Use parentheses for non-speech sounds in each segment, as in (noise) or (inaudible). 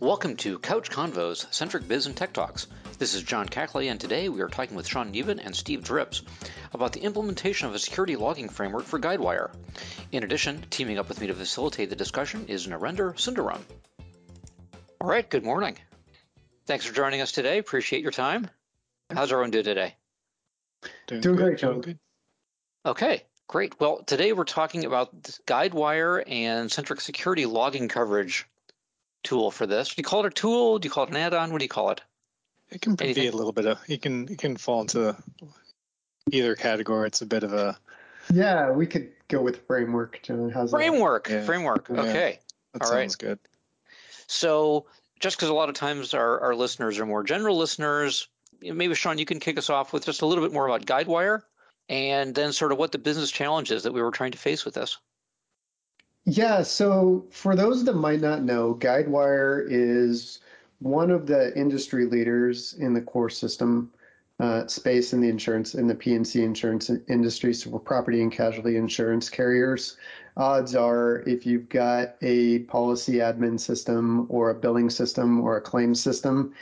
Welcome to Couch Convos, Centric Biz and Tech Talks. This is John Cackley, and today we are talking with Sean Neven and Steve Drips about the implementation of a security logging framework for Guidewire. In addition, teaming up with me to facilitate the discussion is Narendra Sundaram. All right, good morning. Thanks for joining us today. Appreciate your time. How's everyone doing today? Doing, Doing great, John. Good. Okay, great. Well, today we're talking about Guidewire and Centric Security logging coverage tool for this. Do you call it a tool? Do you call it an add-on? What do you call it? It can Anything? be a little bit of. It can it can fall into either category. It's a bit of a. Yeah, we could go with framework. John, how's framework? That? Yeah. Framework. Okay. That All sounds right. good. So, just because a lot of times our, our listeners are more general listeners, maybe Sean, you can kick us off with just a little bit more about Guidewire, and then sort of what the business challenge is that we were trying to face with this. Yeah, so for those that might not know, Guidewire is one of the industry leaders in the core system uh, space in the insurance in the P&C insurance industry. So for property and casualty insurance carriers, odds are if you've got a policy admin system or a billing system or a claim system,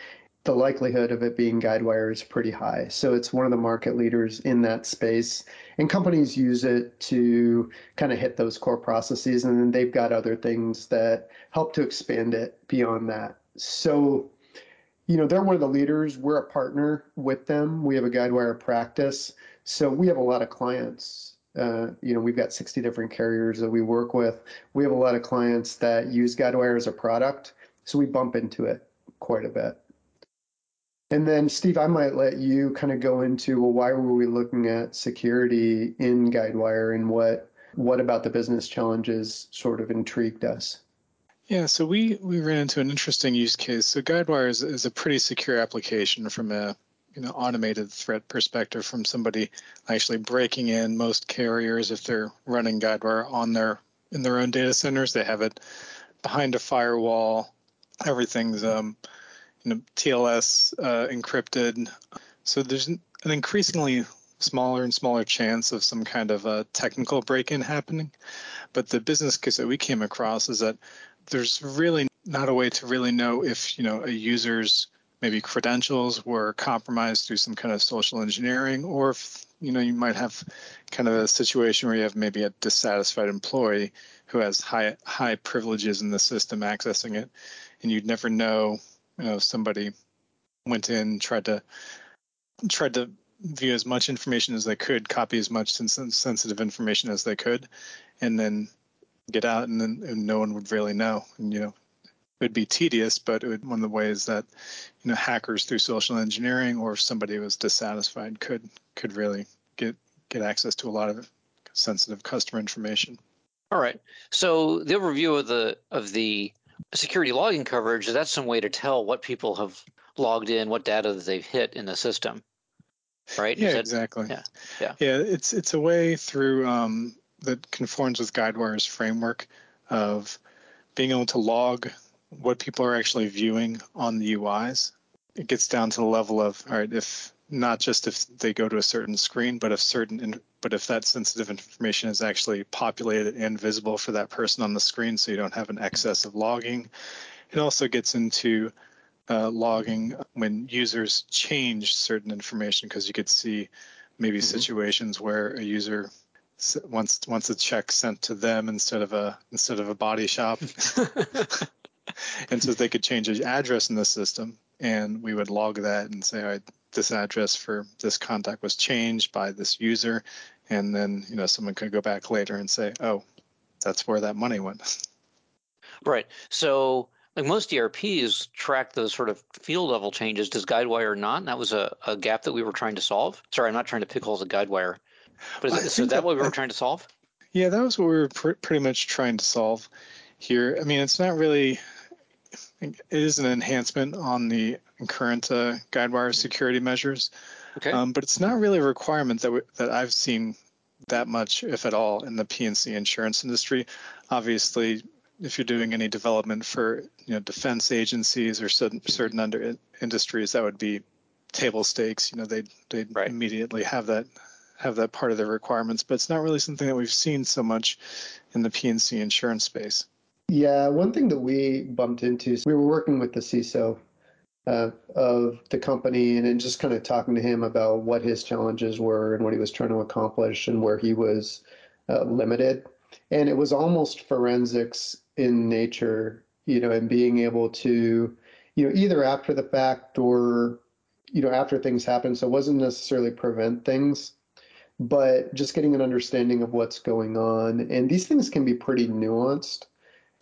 the likelihood of it being Guidewire is pretty high. So it's one of the market leaders in that space. And companies use it to kind of hit those core processes. And then they've got other things that help to expand it beyond that. So, you know, they're one of the leaders. We're a partner with them. We have a Guidewire practice. So we have a lot of clients. Uh, you know, we've got 60 different carriers that we work with. We have a lot of clients that use Guidewire as a product. So we bump into it quite a bit. And then, Steve, I might let you kind of go into well, why were we looking at security in Guidewire, and what what about the business challenges sort of intrigued us? Yeah, so we we ran into an interesting use case. So Guidewire is, is a pretty secure application from a you know automated threat perspective from somebody actually breaking in. Most carriers, if they're running Guidewire on their in their own data centers, they have it behind a firewall. Everything's um, TLS uh, encrypted. So there's an increasingly smaller and smaller chance of some kind of a technical break-in happening. But the business case that we came across is that there's really not a way to really know if you know a user's maybe credentials were compromised through some kind of social engineering, or if you know you might have kind of a situation where you have maybe a dissatisfied employee who has high high privileges in the system accessing it, and you'd never know you know somebody went in tried to tried to view as much information as they could copy as much sensitive information as they could and then get out and then and no one would really know. And you know it would be tedious but it would, one of the ways that you know hackers through social engineering or if somebody was dissatisfied could could really get get access to a lot of sensitive customer information. All right. So the overview of the of the security logging coverage, that's some way to tell what people have logged in, what data that they've hit in the system. Right? Yeah, that, exactly. Yeah. Yeah. Yeah. It's it's a way through um, that conforms with Guidewire's framework of being able to log what people are actually viewing on the UIs. It gets down to the level of all right, if not just if they go to a certain screen, but if certain but if that sensitive information is actually populated and visible for that person on the screen, so you don't have an excess of logging. It also gets into uh, logging when users change certain information because you could see maybe mm-hmm. situations where a user wants wants a check sent to them instead of a instead of a body shop. (laughs) (laughs) and so they could change the address in the system and we would log that and say, all right, this address for this contact was changed by this user and then you know someone could go back later and say oh that's where that money went (laughs) right so like most ERPs track those sort of field level changes. Does Guidewire not? And that was a, a gap that we were trying to solve. Sorry, I'm not trying to pick holes at Guidewire, but is, it, so that, that what we were trying to solve? Yeah, that was what we were pr- pretty much trying to solve here. I mean, it's not really. It is an enhancement on the current uh, Guidewire security measures. Okay. Um, but it's not really a requirement that we, that I've seen that much, if at all, in the P&C insurance industry. Obviously, if you're doing any development for you know defense agencies or certain certain under industries, that would be table stakes. You know, they'd they'd right. immediately have that have that part of their requirements. But it's not really something that we've seen so much in the P&C insurance space. Yeah, one thing that we bumped into, we were working with the CISO uh, of the company and, and just kind of talking to him about what his challenges were and what he was trying to accomplish and where he was uh, limited. And it was almost forensics in nature, you know, and being able to, you know, either after the fact or, you know, after things happen. So it wasn't necessarily prevent things, but just getting an understanding of what's going on. And these things can be pretty nuanced.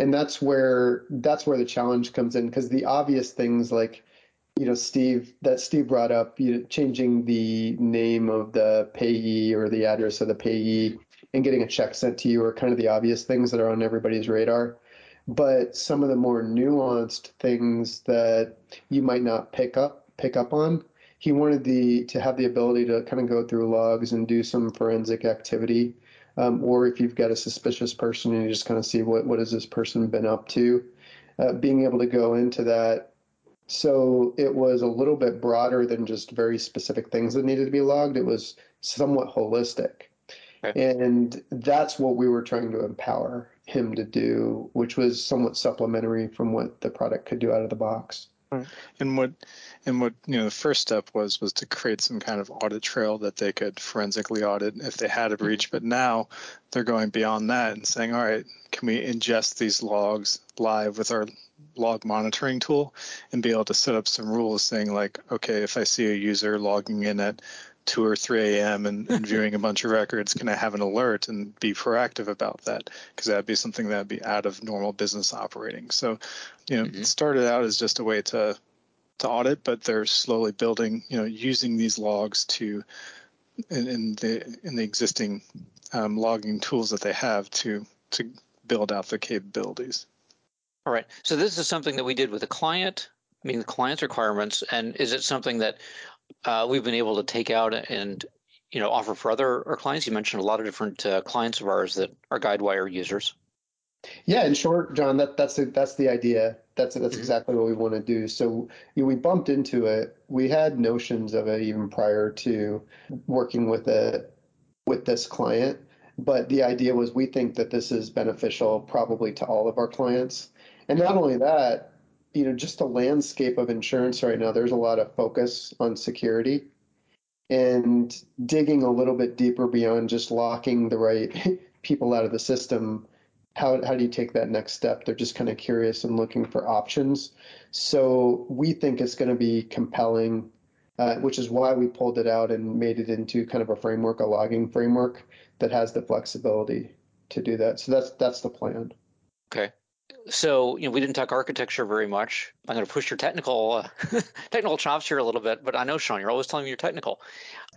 And that's where that's where the challenge comes in because the obvious things like you know, Steve, that Steve brought up, you know, changing the name of the payee or the address of the payee and getting a check sent to you are kind of the obvious things that are on everybody's radar. But some of the more nuanced things that you might not pick up pick up on, he wanted the to have the ability to kind of go through logs and do some forensic activity. Um, or if you've got a suspicious person and you just kind of see what what has this person been up to, uh, being able to go into that so it was a little bit broader than just very specific things that needed to be logged. It was somewhat holistic. Okay. And that's what we were trying to empower him to do, which was somewhat supplementary from what the product could do out of the box. And what and what you know the first step was was to create some kind of audit trail that they could forensically audit if they had a breach. But now they're going beyond that and saying, all right, can we ingest these logs live with our log monitoring tool and be able to set up some rules saying like, okay, if I see a user logging in at 2 or 3 a.m. And, (laughs) and viewing a bunch of records, can I have an alert and be proactive about that? Because that'd be something that'd be out of normal business operating. So, you know, mm-hmm. it started out as just a way to to audit, but they're slowly building, you know, using these logs to in, in the in the existing um, logging tools that they have to to build out the capabilities. All right. So this is something that we did with a client, I mean the client's requirements, and is it something that uh, we've been able to take out and you know offer for other our clients? You mentioned a lot of different uh, clients of ours that are Guidewire users. Yeah, in short, John, that that's the, that's the idea. That's that's mm-hmm. exactly what we want to do. So you know, we bumped into it. We had notions of it even prior to working with it with this client. But the idea was we think that this is beneficial probably to all of our clients. And not only that, you know, just the landscape of insurance right now, there's a lot of focus on security and digging a little bit deeper beyond just locking the right (laughs) people out of the system. How, how do you take that next step? They're just kind of curious and looking for options. So we think it's going to be compelling, uh, which is why we pulled it out and made it into kind of a framework, a logging framework that has the flexibility to do that. So that's that's the plan. Okay so you know we didn't talk architecture very much. I'm going to push your technical uh, (laughs) technical chops here a little bit, but I know Sean, you're always telling me you're technical.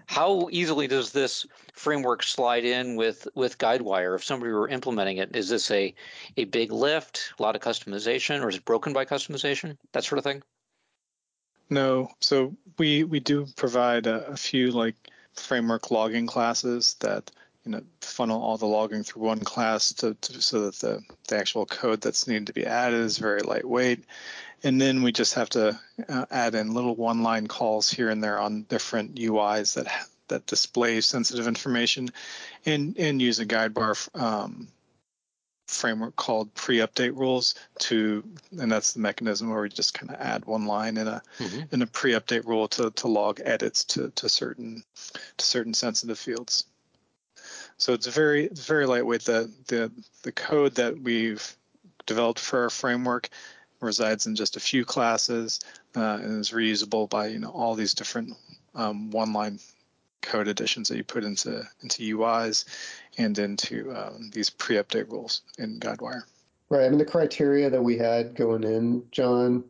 How easily does this framework slide in with with Guidewire? If somebody were implementing it, is this a a big lift, a lot of customization, or is it broken by customization, that sort of thing? No, so we we do provide a, a few like framework logging classes that you know funnel all the logging through one class to, to, so that the, the actual code that's needed to be added is very lightweight and then we just have to uh, add in little one line calls here and there on different uis that that display sensitive information and and use a Guidewire um, framework called pre-update rules to and that's the mechanism where we just kind of add one line in a mm-hmm. in a pre-update rule to, to log edits to, to certain to certain sensitive fields so it's very it's very lightweight. The the the code that we've developed for our framework resides in just a few classes uh, and is reusable by you know all these different um, one-line code additions that you put into into UIs and into um, these pre-update rules in Guidewire. Right. I mean, the criteria that we had going in, John,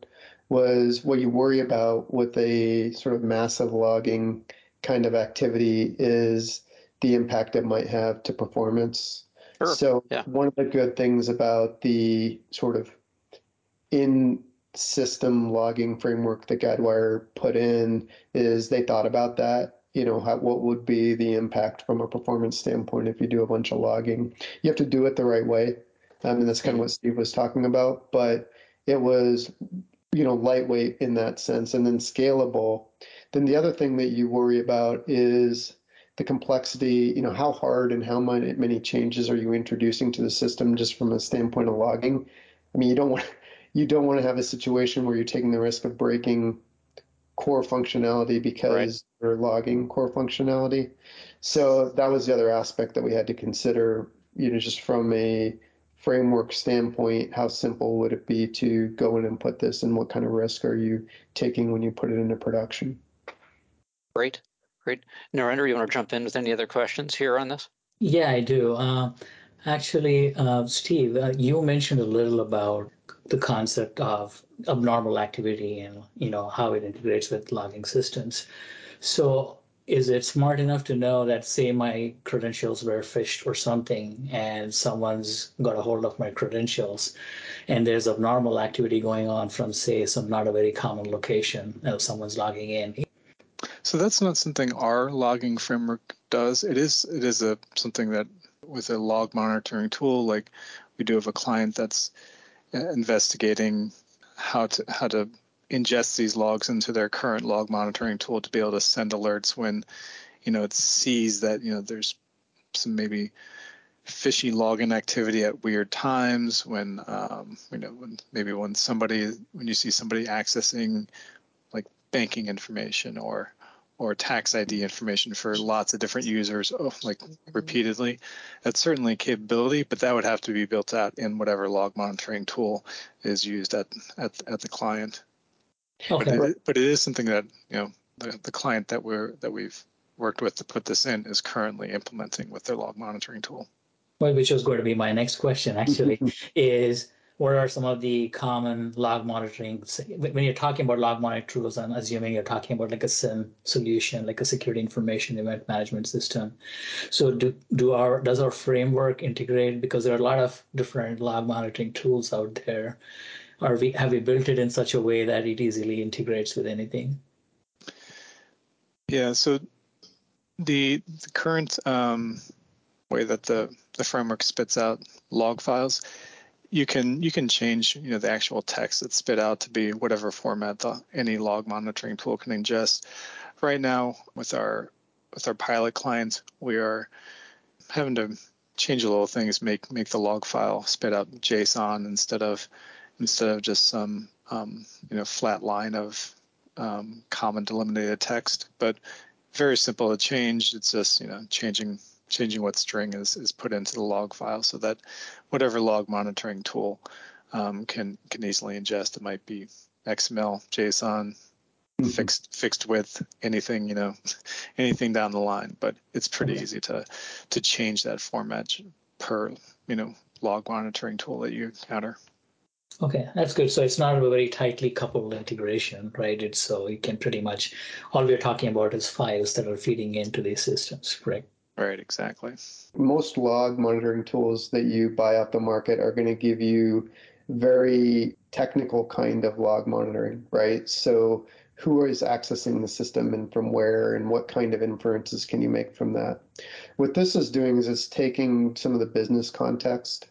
was what you worry about with a sort of massive logging kind of activity is the impact it might have to performance. Sure. So yeah. one of the good things about the sort of in system logging framework that Guidewire put in is they thought about that. You know, how, what would be the impact from a performance standpoint if you do a bunch of logging? You have to do it the right way. I mean, that's kind of what Steve was talking about, but it was, you know, lightweight in that sense and then scalable. Then the other thing that you worry about is the complexity, you know, how hard and how many, many changes are you introducing to the system just from a standpoint of logging? I mean, you don't want (laughs) you don't want to have a situation where you're taking the risk of breaking core functionality because right. you're logging core functionality. So that was the other aspect that we had to consider, you know, just from a framework standpoint, how simple would it be to go in and put this and what kind of risk are you taking when you put it into production? Great, great. Narendra, you want to jump in with any other questions here on this? Yeah, I do. Uh, actually, uh, Steve, uh, you mentioned a little about the concept of abnormal activity and you know how it integrates with logging systems. So is it smart enough to know that say my credentials were phished or something and someone's got a hold of my credentials and there's abnormal activity going on from say some not a very common location and someone's logging in so that's not something our logging framework does. It is it is a something that with a log monitoring tool like we do have a client that's uh, investigating how to how to ingest these logs into their current log monitoring tool to be able to send alerts when you know it sees that you know there's some maybe fishy login activity at weird times when um, you know when maybe when somebody when you see somebody accessing like banking information or or tax ID information for lots of different users, oh, like mm-hmm. repeatedly. That's certainly a capability, but that would have to be built out in whatever log monitoring tool is used at at, at the client. Okay. But it, but it is something that you know the, the client that we're that we've worked with to put this in is currently implementing with their log monitoring tool. Well, which was going to be my next question actually, (laughs) is what are some of the common log monitoring when you're talking about log monitoring tools i'm assuming you're talking about like a SIEM solution like a security information event management system. So do, do our does our framework integrate? Because there are a lot of different log monitoring tools out there. Are we have we built it in such a way that it easily integrates with anything? Yeah so the, the current um, way that the, the framework spits out log files you can you can change you know the actual text that's spit out to be whatever format the, any log monitoring tool can ingest right now with our with our pilot clients we are having to change a little things make make the log file spit out json instead of instead of just some um, you know flat line of um, comma delimited text. But very simple to change. It's just you know changing changing what string is is put into the log file so that whatever log monitoring tool um, can can easily ingest. It might be XML, JSON, mm-hmm. fixed fixed width, anything you know, (laughs) anything down the line. But it's pretty okay. easy to to change that format per you know log monitoring tool that you encounter. Okay, that's good. So it's not a very tightly coupled integration, right? It's so you can pretty much all we're talking about is files that are feeding into these systems, correct? Right, exactly. Most log monitoring tools that you buy off the market are going to give you very technical kind of log monitoring, right? So who is accessing the system and from where and what kind of inferences can you make from that? What this is doing is it's taking some of the business context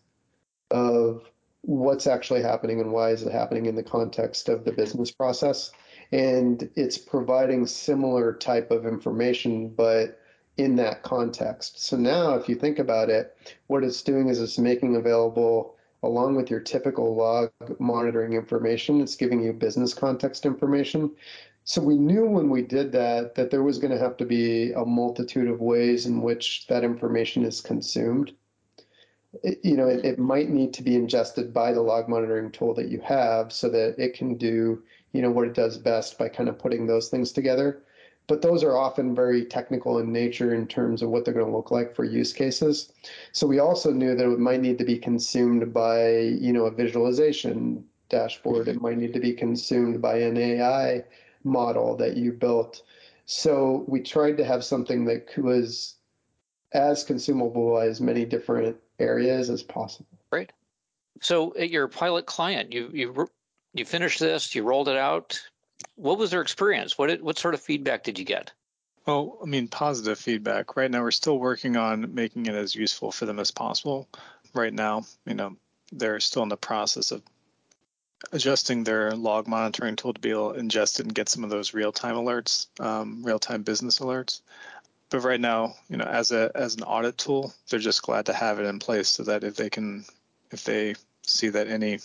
of what's actually happening and why is it happening in the context of the business process and it's providing similar type of information but in that context. So now if you think about it what it's doing is it's making available along with your typical log monitoring information it's giving you business context information. So we knew when we did that that there was going to have to be a multitude of ways in which that information is consumed. It, you know, it, it might need to be ingested by the log monitoring tool that you have so that it can do, you know, what it does best by kind of putting those things together. But those are often very technical in nature in terms of what they're going to look like for use cases. So we also knew that it might need to be consumed by, you know, a visualization dashboard. Mm-hmm. It might need to be consumed by an AI model that you built. So we tried to have something that was as consumable as many different areas as possible. Great. So at your pilot client, you you you finished this, you rolled it out. What was their experience? What what sort of feedback did you get? Well, I mean, positive feedback. Right now, we're still working on making it as useful for them as possible. Right now, you know, they're still in the process of adjusting their log monitoring tool to be able to ingest it and get some of those real-time alerts, um, real-time business alerts but right now, you know, as a as an audit tool, they're just glad to have it in place so that if they can, if they see that any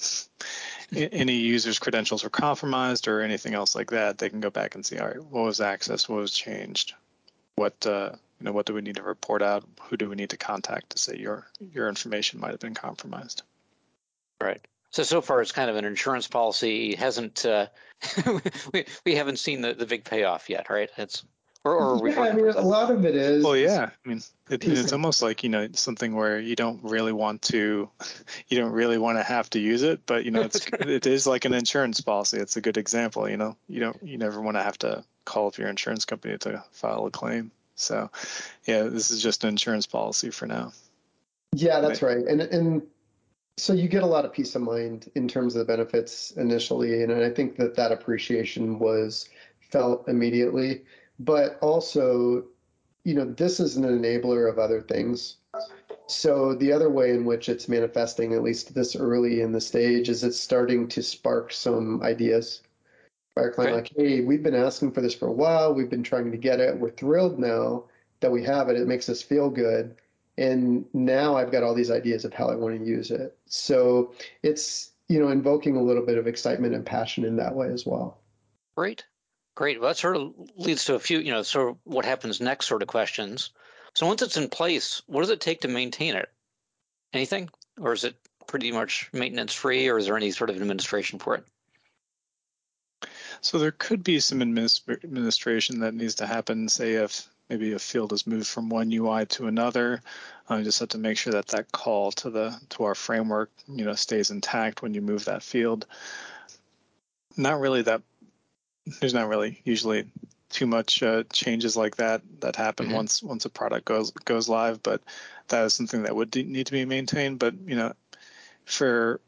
any user's credentials were compromised or anything else like that, they can go back and see, all right, what was accessed, what was changed, what uh, you know, what do we need to report out, who do we need to contact to say your your information might have been compromised. Right. So so far, it's kind of an insurance policy. hasn't uh, (laughs) we we haven't seen the, the big payoff yet, right? It's or, or yeah, I mean, a lot of it is. Well, yeah, I mean, it, (laughs) it's almost like you know something where you don't really want to, (laughs) you don't really want to have to use it, but you know, it's (laughs) it is like an insurance policy. It's a good example. You know, you don't you never want to have to call up your insurance company to file a claim. So, yeah, this is just an insurance policy for now. Yeah, that's right. right. And and so you get a lot of peace of mind in terms of the benefits initially, and I think that that appreciation was felt immediately. But also, you know, this is an enabler of other things. So the other way in which it's manifesting, at least this early in the stage, is it's starting to spark some ideas. By our client, like, hey, we've been asking for this for a while. We've been trying to get it. We're thrilled now that we have it. It makes us feel good and now I've got all these ideas of how I want to use it. So it's you know invoking a little bit of excitement and passion in that way as well. Great, great. Well, that sort of leads to a few you know sort of what happens next sort of questions. So once it's in place, what does it take to maintain it? Anything, or is it pretty much maintenance free, or is there any sort of administration for it? So there could be some administration that needs to happen, say if maybe a field is moved from one UI to another. Uh, you just have to make sure that that call to the to our framework, you know, stays intact when you move that field. Not really that. There's not really usually too much uh, changes like that that happen mm-hmm. once once a product goes goes live, but that is something that would need to be maintained. But you know, for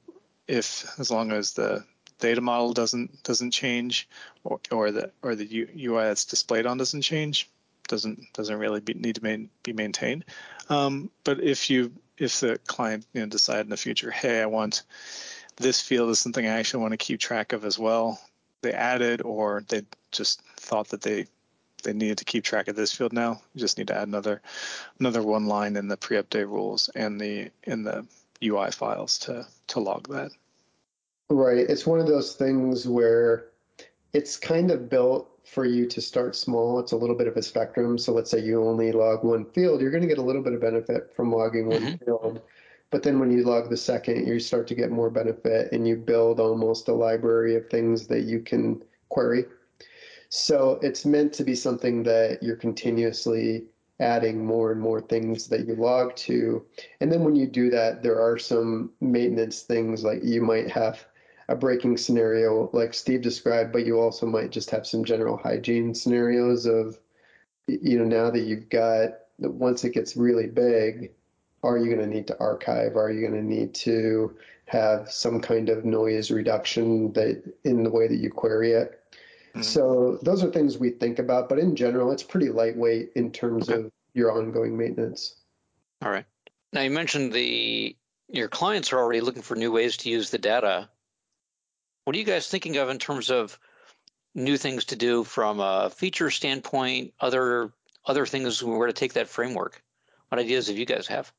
if as long as the data model doesn't doesn't change or, or the or the UI that's displayed on doesn't change, doesn't doesn't really be, need to main, be maintained. Um, but if you if the client you know decide in the future, hey, I want this field is something I actually want to keep track of as well. They added or they just thought that they they needed to keep track of this field now. You just need to add another another one line in the pre-update rules and the in the UI files to to log that. Right. It's one of those things where it's kind of built for you to start small. It's a little bit of a spectrum. So let's say you only log one field, you're going to get a little bit of benefit from logging one mm-hmm. field. But then when you log the second, you start to get more benefit and you build almost a library of things that you can query. So it's meant to be something that you're continuously adding more and more things that you log to. And then when you do that, there are some maintenance things like you might have a breaking scenario like Steve described, but you also might just have some general hygiene scenarios of, you know, now that you've got, once it gets really big, are you going to need to archive? Are you going to need to have some kind of noise reduction that in the way that you query it? Mm-hmm. So those are things we think about, but in general, it's pretty lightweight in terms okay. of your ongoing maintenance. All right. Now you mentioned the your clients are already looking for new ways to use the data. What are you guys thinking of in terms of new things to do from a feature standpoint, other other things where to take that framework? What ideas have you guys have?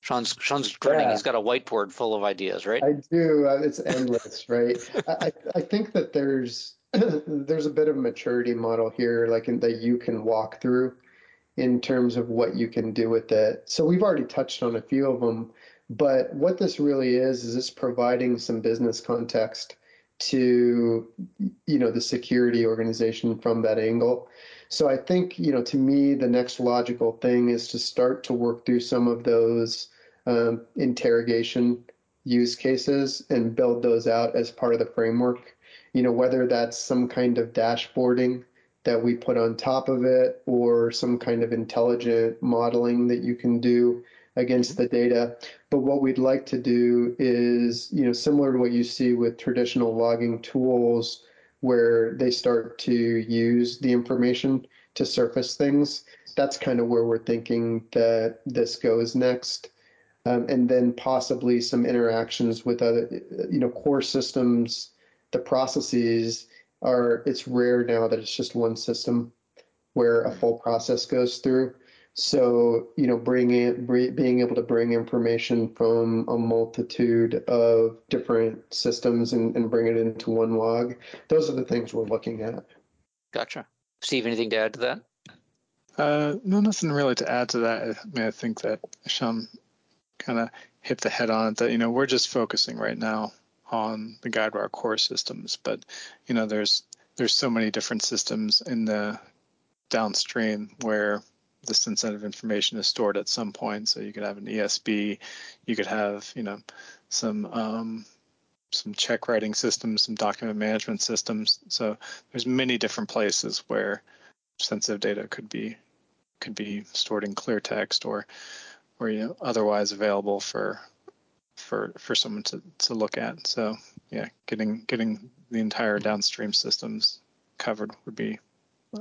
Sean's Sean's grinning. Yeah. He's got a whiteboard full of ideas, right? I do. Uh, it's endless, (laughs) right? I, I think that there's (clears throat) there's a bit of a maturity model here, like in, that you can walk through in terms of what you can do with it. So we've already touched on a few of them, but what this really is is it's providing some business context to you know the security organization from that angle. So I think you know to me the next logical thing is to start to work through some of those um, interrogation use cases and build those out as part of the framework. You know whether that's some kind of dashboarding that we put on top of it or some kind of intelligent modeling that you can do against the data. But what we'd like to do is, you know, similar to what you see with traditional logging tools, where they start to use the information to surface things. That's kind of where we're thinking that this goes next. Um, and then possibly some interactions with other, you know, core systems, the processes are, it's rare now that it's just one system where a full process goes through. So, you know, bringing being able to bring information from a multitude of different systems and, and bring it into one log, those are the things we're looking at. Gotcha. Steve, anything to add to that? Uh, no, nothing really to add to that. I mean, I think that Sean kind of hit the head on it that, you know, we're just focusing right now on the Guidewire core systems, but, you know, there's there's so many different systems in the downstream where this incentive information is stored at some point. So you could have an ESB, you could have, you know, some um, some check writing systems, some document management systems. So there's many different places where sensitive data could be could be stored in clear text or or you know otherwise available for for for someone to, to look at. So yeah, getting getting the entire downstream systems covered would be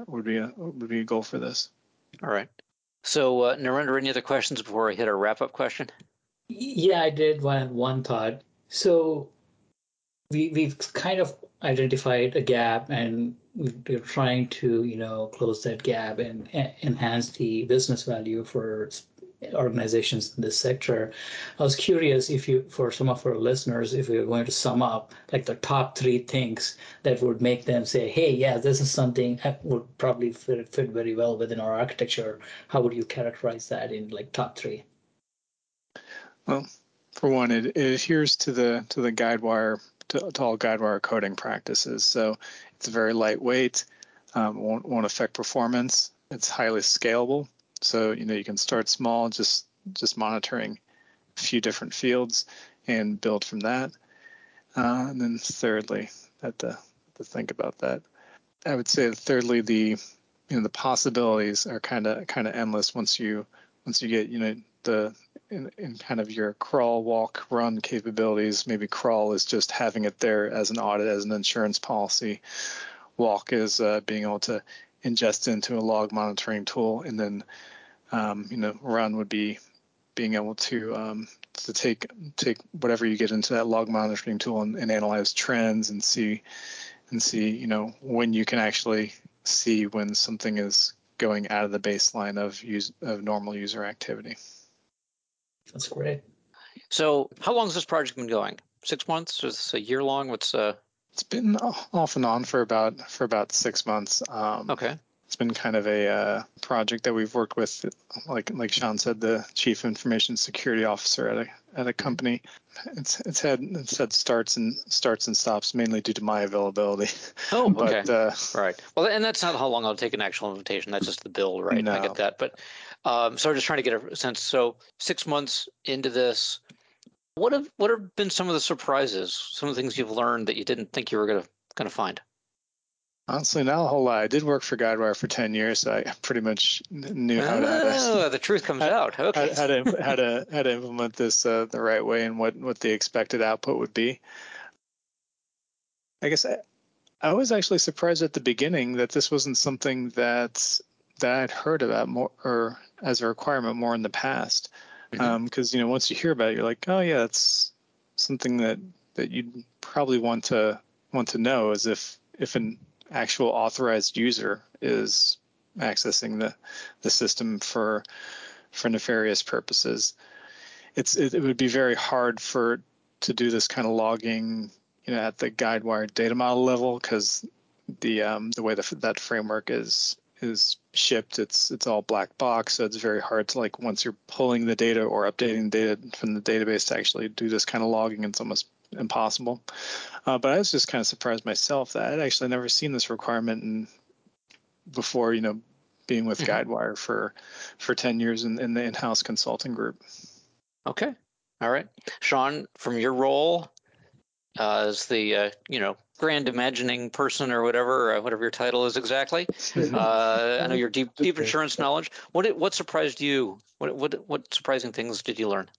would be a would be a goal for this. All right. So, uh, Narendra, any other questions before I hit our wrap up question? Yeah, I did one one thought. So, we we've kind of identified a gap, and we're trying to you know close that gap and enhance the business value for organizations in this sector. I was curious if you, for some of our listeners, if we were going to sum up like the top three things that would make them say, "Hey, yeah, this is something that would probably fit, fit very well within our architecture." How would you characterize that in like top three? Well, for one, it, it adheres to the to the Guidewire to, to all Guidewire coding practices. So it's very lightweight, um, won't won't affect performance. It's highly scalable so you know you can start small, just just monitoring a few different fields and build from that. Uh, and then thirdly, that to, to think about that. I would say thirdly the you know the possibilities are kind of kind of endless once you once you get you know the in, in kind of your crawl walk run capabilities maybe crawl is just having it there as an audit as an insurance policy walk is uh, being able to ingest into a log monitoring tool, and then um, you know run would be being able to um, to take take whatever you get into that log monitoring tool and, and, analyze trends and see and see you know when you can actually see when something is going out of the baseline of use of normal user activity. That's great. So, how long has this project been going? Six months? Is this a year long? What's uh? It's been off and on for about for about six months. Um, okay. It's been kind of a uh, project that we've worked with, like like Sean said, the chief information security officer at a at a company. It's it's had it's had starts and starts and stops mainly due to my availability. Oh, (laughs) okay. but, uh, right. Well, and that's not how long it'll take an actual invitation. That's just the build, right? No. I get that. But um, so I'm just trying to get a sense. So six months into this, what have what have been some of the surprises? Some of the things you've learned that you didn't think you were gonna gonna find? Honestly, not a whole lot. I did work for Guidewire for ten years, so I pretty much knew how to. Oh, the truth comes how, (laughs) out. Okay. How, how, to how to how to implement this uh, the right way and what what the expected output would be. I guess I, I was actually surprised at the beginning that this wasn't something that that I'd heard about more or as a requirement more in the past because mm-hmm. um, you know once you hear about it, you're like, oh yeah, it's something that that you'd probably want to want to know is if if an actual authorized user is accessing the the system for for nefarious purposes. It's it, it would be very hard for to do this kind of logging, you know, at the Guidewire data model level because the um, the way the, that framework is is shipped, it's it's all black box, so it's very hard to like once you're pulling the data or updating data from the database to actually do this kind of logging. It's almost impossible. Uh, but I was just kind of surprised myself that I'd actually never seen this requirement in, before, you know, being with mm-hmm. Guidewire for for ten years in, in the in-house consulting group. Okay, all right, Sean, from your role uh, as the uh, you know grand imagining person or whatever, uh, whatever your title is exactly. (laughs) Uh, I know your deep deep insurance knowledge. What what surprised you? What what what surprising things did you learn?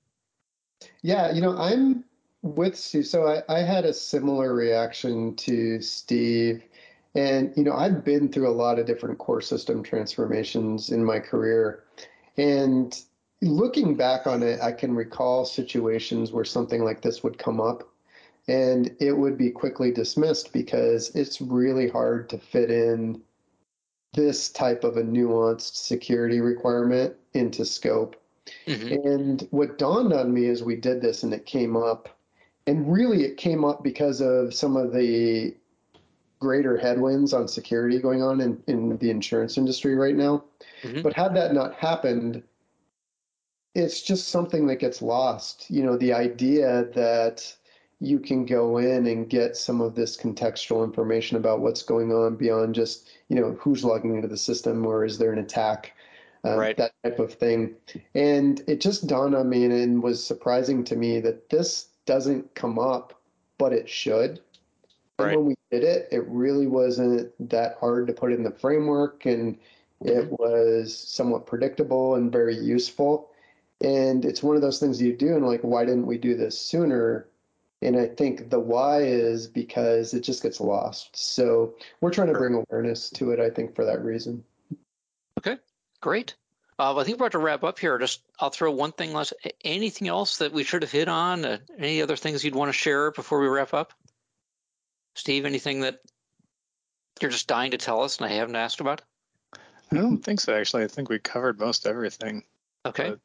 Yeah, you know, I'm with Steve. So I, I had a similar reaction to Steve. And, you know, I've been through a lot of different core system transformations in my career. And looking back on it, I can recall situations where something like this would come up and it would be quickly dismissed because it's really hard to fit in this type of a nuanced security requirement into scope. Mm-hmm. And what dawned on me as we did this and it came up, and really it came up because of some of the greater headwinds on security going on in, in the insurance industry right now. Mm-hmm. But had that not happened, it's just something that gets lost. You know, the idea that you can go in and get some of this contextual information about what's going on beyond just, you know, who's logging into the system or is there an attack, uh, right. that type of thing. And it just dawned on me and, and was surprising to me that this doesn't come up, but it should. Right. And when we did it, it really wasn't that hard to put in the framework and it mm-hmm. was somewhat predictable and very useful. And it's one of those things you do and like, why didn't we do this sooner? And I think the why is because it just gets lost. So we're trying to bring awareness to it, I think, for that reason. Okay, great. Uh, I think we're about to wrap up here. Just I'll throw one thing last. Anything else that we should have hit on? Uh, any other things you'd want to share before we wrap up? Steve, anything that you're just dying to tell us and I haven't asked about? I don't think so. Actually, I think we covered most everything. Okay. But...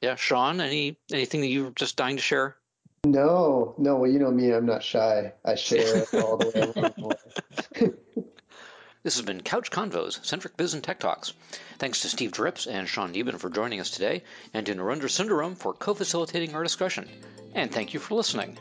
Yeah, Sean, any anything that you're just dying to share? No, no. Well, you know me, I'm not shy. I share all the way (laughs) This has been Couch Convos, Centric Biz and Tech Talks. Thanks to Steve Dripps and Sean Neben for joining us today, and to Narendra Sundaram for co facilitating our discussion. And thank you for listening.